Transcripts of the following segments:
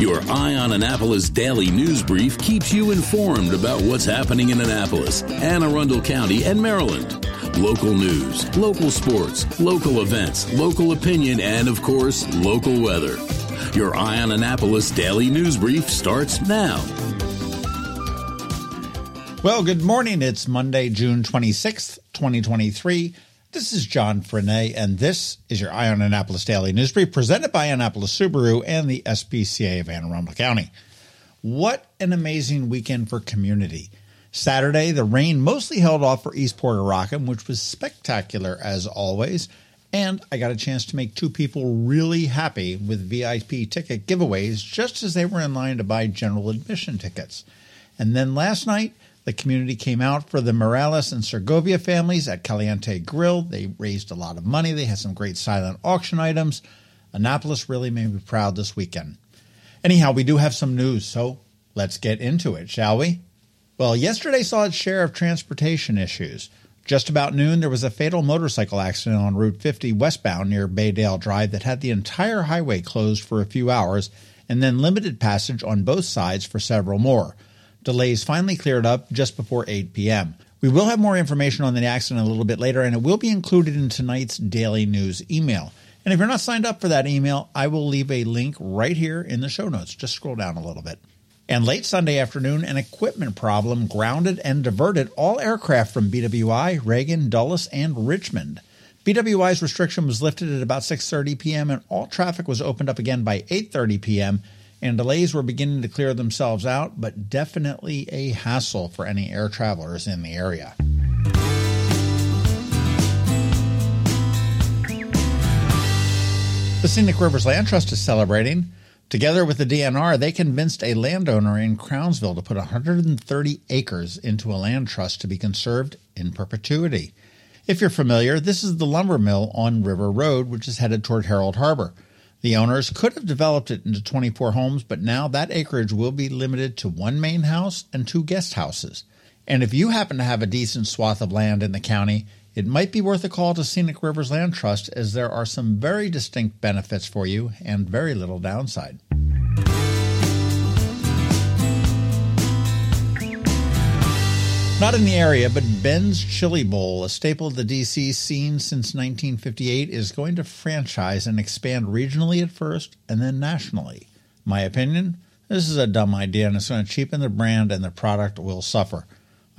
Your Eye on Annapolis daily news brief keeps you informed about what's happening in Annapolis, Anne Arundel County, and Maryland. Local news, local sports, local events, local opinion, and of course, local weather. Your Eye on Annapolis daily news brief starts now. Well, good morning. It's Monday, June 26th, 2023. This is John Frenaye, and this is your Eye on Annapolis Daily News Brief presented by Annapolis Subaru and the SPCA of Anne Arundel County. What an amazing weekend for community. Saturday, the rain mostly held off for Eastport A-Rockin', which was spectacular as always. And I got a chance to make two people really happy with VIP ticket giveaways just as they were in line to buy general admission tickets. And then last night, the community came out for the Morales and Segovia families at Caliente Grill. They raised a lot of money. They had some great silent auction items. Annapolis really made me proud this weekend. Anyhow, we do have some news, so let's get into it, shall we? Well, yesterday saw its share of transportation issues. Just about noon, there was a fatal motorcycle accident on Route 50 westbound near Baydale Drive that had the entire highway closed for a few hours and then limited passage on both sides for several more. Delays finally cleared up just before 8 p.m. We will have more information on the accident a little bit later, and it will be included in tonight's daily news email. And if you're not signed up for that email, I will leave a link right here in the show notes. Just scroll down a little bit. And late Sunday afternoon, an equipment problem grounded and diverted all aircraft from BWI, Reagan, Dulles, and Richmond. BWI's restriction was lifted at about 6:30 p.m. and all traffic was opened up again by 8:30 p.m and delays were beginning to clear themselves out, but definitely a hassle for any air travelers in the area. The Scenic Rivers Land Trust is celebrating. Together with the DNR, they convinced a landowner in Crownsville to put 130 acres into a land trust to be conserved in perpetuity. If you're familiar, this is the lumber mill on River Road, which is headed toward Herald Harbor. The owners could have developed it into 24 homes, but now that acreage will be limited to one main house and two guest houses. And if you happen to have a decent swath of land in the county, it might be worth a call to Scenic Rivers Land Trust as there are some very distinct benefits for you and very little downside. Not in the area, but Ben's Chili Bowl, a staple of the DC scene since 1958, is going to franchise and expand regionally at first and then nationally. My opinion? This is a dumb idea and it's going to cheapen the brand and the product will suffer.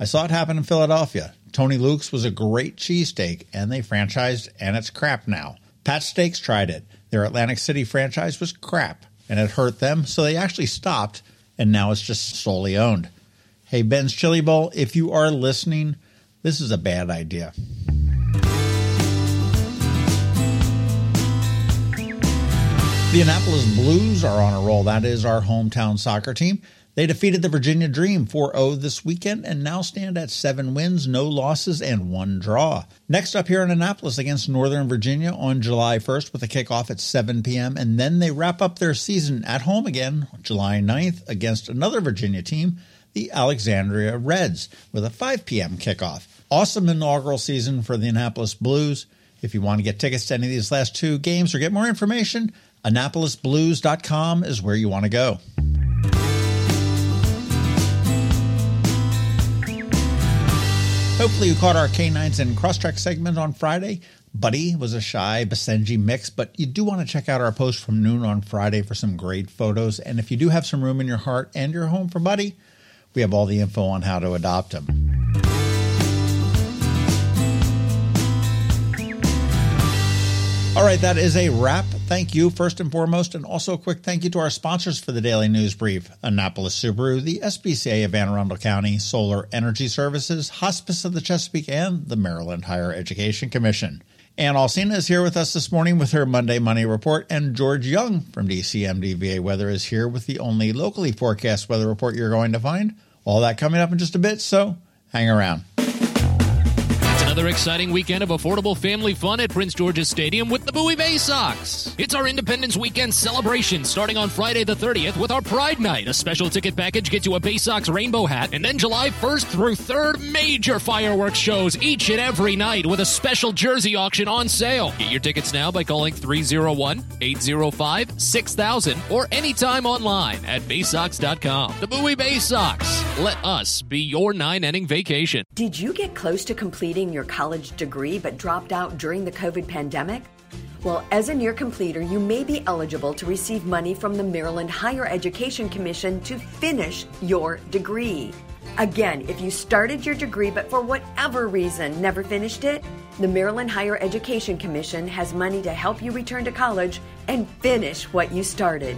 I saw it happen in Philadelphia. Tony Luke's was a great cheesesteak and they franchised and it's crap now. Pat's Steaks tried it. Their Atlantic City franchise was crap and it hurt them, so they actually stopped and now it's just solely owned. Hey, Ben's Chili Bowl, if you are listening, this is a bad idea. The Annapolis Blues are on a roll. That is our hometown soccer team. They defeated the Virginia Dream 4 0 this weekend and now stand at seven wins, no losses, and one draw. Next up here in Annapolis against Northern Virginia on July 1st with a kickoff at 7 p.m. And then they wrap up their season at home again July 9th against another Virginia team the Alexandria Reds with a 5 p.m. kickoff. Awesome inaugural season for the Annapolis Blues. If you want to get tickets to any of these last two games or get more information, AnnapolisBlues.com is where you want to go. Hopefully, you caught our Canines and Crosstrek segment on Friday. Buddy was a shy Basenji mix, but you do want to check out our post from noon on Friday for some great photos. And if you do have some room in your heart and your home for Buddy, we have all the info on how to adopt them. All right, that is a wrap. Thank you, first and foremost, and also a quick thank you to our sponsors for the Daily News Brief Annapolis Subaru, the SPCA of Anne Arundel County, Solar Energy Services, Hospice of the Chesapeake, and the Maryland Higher Education Commission. Ann Alsina is here with us this morning with her Monday Money Report, and George Young from DCMDVA Weather is here with the only locally forecast weather report you're going to find. All that coming up in just a bit, so hang around Another exciting weekend of affordable family fun at Prince George's Stadium with the Bowie Bay Sox. It's our Independence Weekend celebration starting on Friday the 30th with our Pride Night. A special ticket package gets you a Bay Sox rainbow hat, and then July 1st through 3rd, major fireworks shows each and every night with a special jersey auction on sale. Get your tickets now by calling 301 805 6000 or anytime online at baysox.com. The Bowie Bay Sox. Let us be your nine inning vacation. Did you get close to completing your college degree but dropped out during the COVID pandemic? Well, as a near completer, you may be eligible to receive money from the Maryland Higher Education Commission to finish your degree. Again, if you started your degree but for whatever reason never finished it, the Maryland Higher Education Commission has money to help you return to college and finish what you started.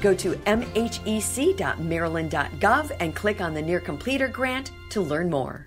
Go to mhec.maryland.gov and click on the Near Completer grant to learn more.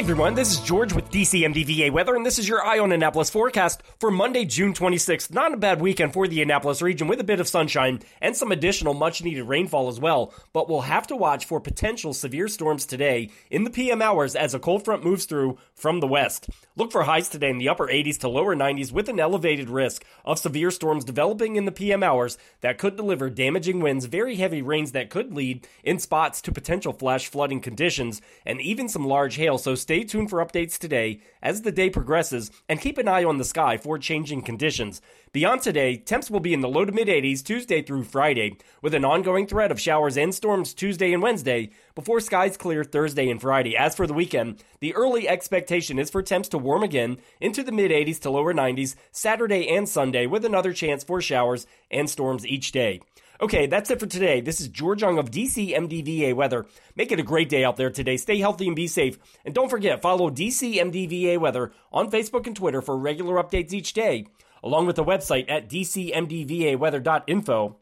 Hey everyone, this is George with DCMDVA Weather, and this is your Eye on Annapolis forecast for Monday, June 26th. Not a bad weekend for the Annapolis region with a bit of sunshine and some additional much needed rainfall as well, but we'll have to watch for potential severe storms today in the PM hours as a cold front moves through from the west. Look for highs today in the upper 80s to lower 90s with an elevated risk of severe storms developing in the PM hours that could deliver damaging winds, very heavy rains that could lead in spots to potential flash flooding conditions, and even some large hail. So stay tuned for updates today as the day progresses and keep an eye on the sky for changing conditions. Beyond today, temps will be in the low to mid 80s Tuesday through Friday, with an ongoing threat of showers and storms Tuesday and Wednesday before skies clear Thursday and Friday. As for the weekend, the early expectation is for temps to warm again into the mid 80s to lower 90s Saturday and Sunday, with another chance for showers and storms each day. Okay, that's it for today. This is George Young of DC MDVA Weather. Make it a great day out there today. Stay healthy and be safe. And don't forget, follow DC MDVA Weather on Facebook and Twitter for regular updates each day, along with the website at dcmdvaweather.info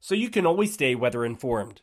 so you can always stay weather informed.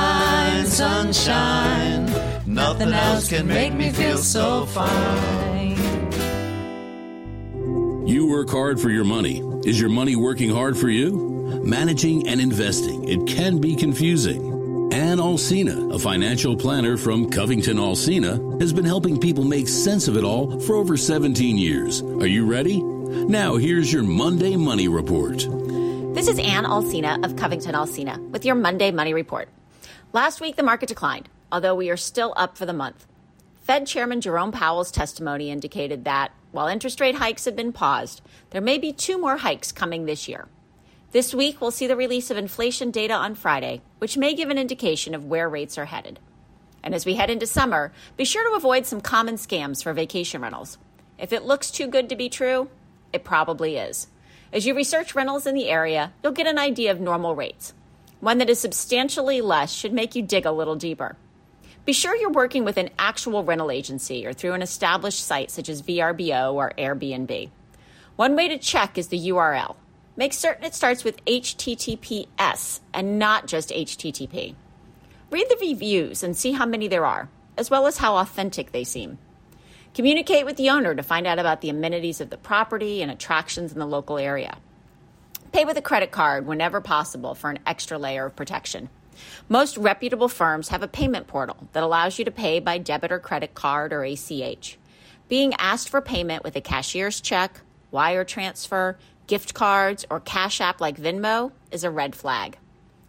sunshine, nothing else can make me feel so fine. You work hard for your money. Is your money working hard for you? Managing and investing, it can be confusing. Ann Alsina, a financial planner from Covington Alsina, has been helping people make sense of it all for over 17 years. Are you ready? Now, here's your Monday Money Report. This is Ann Alsina of Covington Alsina with your Monday Money Report. Last week, the market declined, although we are still up for the month. Fed Chairman Jerome Powell's testimony indicated that, while interest rate hikes have been paused, there may be two more hikes coming this year. This week, we'll see the release of inflation data on Friday, which may give an indication of where rates are headed. And as we head into summer, be sure to avoid some common scams for vacation rentals. If it looks too good to be true, it probably is. As you research rentals in the area, you'll get an idea of normal rates. One that is substantially less should make you dig a little deeper. Be sure you're working with an actual rental agency or through an established site such as VRBO or Airbnb. One way to check is the URL. Make certain it starts with HTTPS and not just HTTP. Read the reviews and see how many there are, as well as how authentic they seem. Communicate with the owner to find out about the amenities of the property and attractions in the local area. Pay with a credit card whenever possible for an extra layer of protection. Most reputable firms have a payment portal that allows you to pay by debit or credit card or ACH. Being asked for payment with a cashier's check, wire transfer, gift cards, or Cash App like Venmo is a red flag.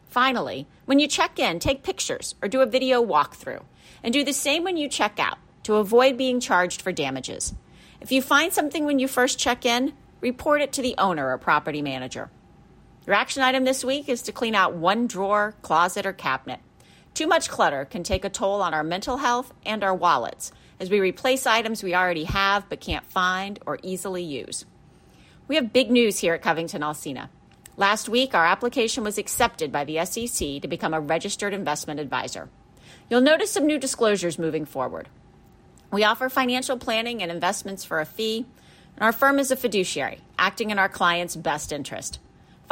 Finally, when you check in, take pictures or do a video walkthrough. And do the same when you check out to avoid being charged for damages. If you find something when you first check in, report it to the owner or property manager. Your action item this week is to clean out one drawer, closet, or cabinet. Too much clutter can take a toll on our mental health and our wallets as we replace items we already have but can't find or easily use. We have big news here at Covington Alsina. Last week, our application was accepted by the SEC to become a registered investment advisor. You'll notice some new disclosures moving forward. We offer financial planning and investments for a fee, and our firm is a fiduciary, acting in our client's best interest.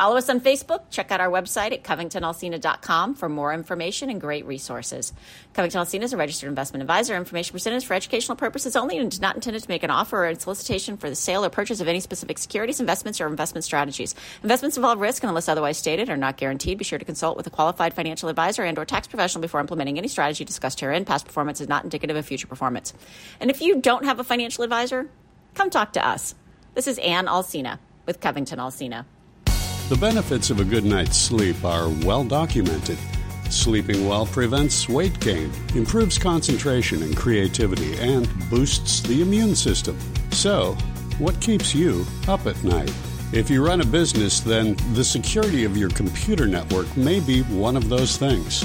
Follow us on Facebook. Check out our website at covingtonalsina.com for more information and great resources. Covington Alsina is a registered investment advisor. Information presented is for educational purposes only and is not intended to make an offer or a solicitation for the sale or purchase of any specific securities, investments, or investment strategies. Investments involve risk and unless otherwise stated are not guaranteed. Be sure to consult with a qualified financial advisor and or tax professional before implementing any strategy discussed herein. Past performance is not indicative of future performance. And if you don't have a financial advisor, come talk to us. This is Ann Alsina with Covington Alsina. The benefits of a good night's sleep are well documented. Sleeping well prevents weight gain, improves concentration and creativity, and boosts the immune system. So, what keeps you up at night? If you run a business, then the security of your computer network may be one of those things.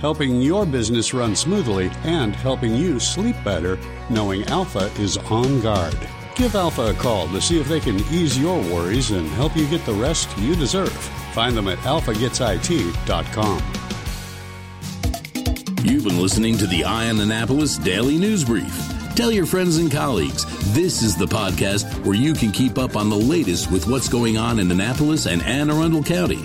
helping your business run smoothly and helping you sleep better knowing Alpha is on guard. Give Alpha a call to see if they can ease your worries and help you get the rest you deserve. Find them at alphagetsit.com. You've been listening to the Eye on Annapolis Daily News Brief. Tell your friends and colleagues this is the podcast where you can keep up on the latest with what's going on in Annapolis and Anne Arundel County.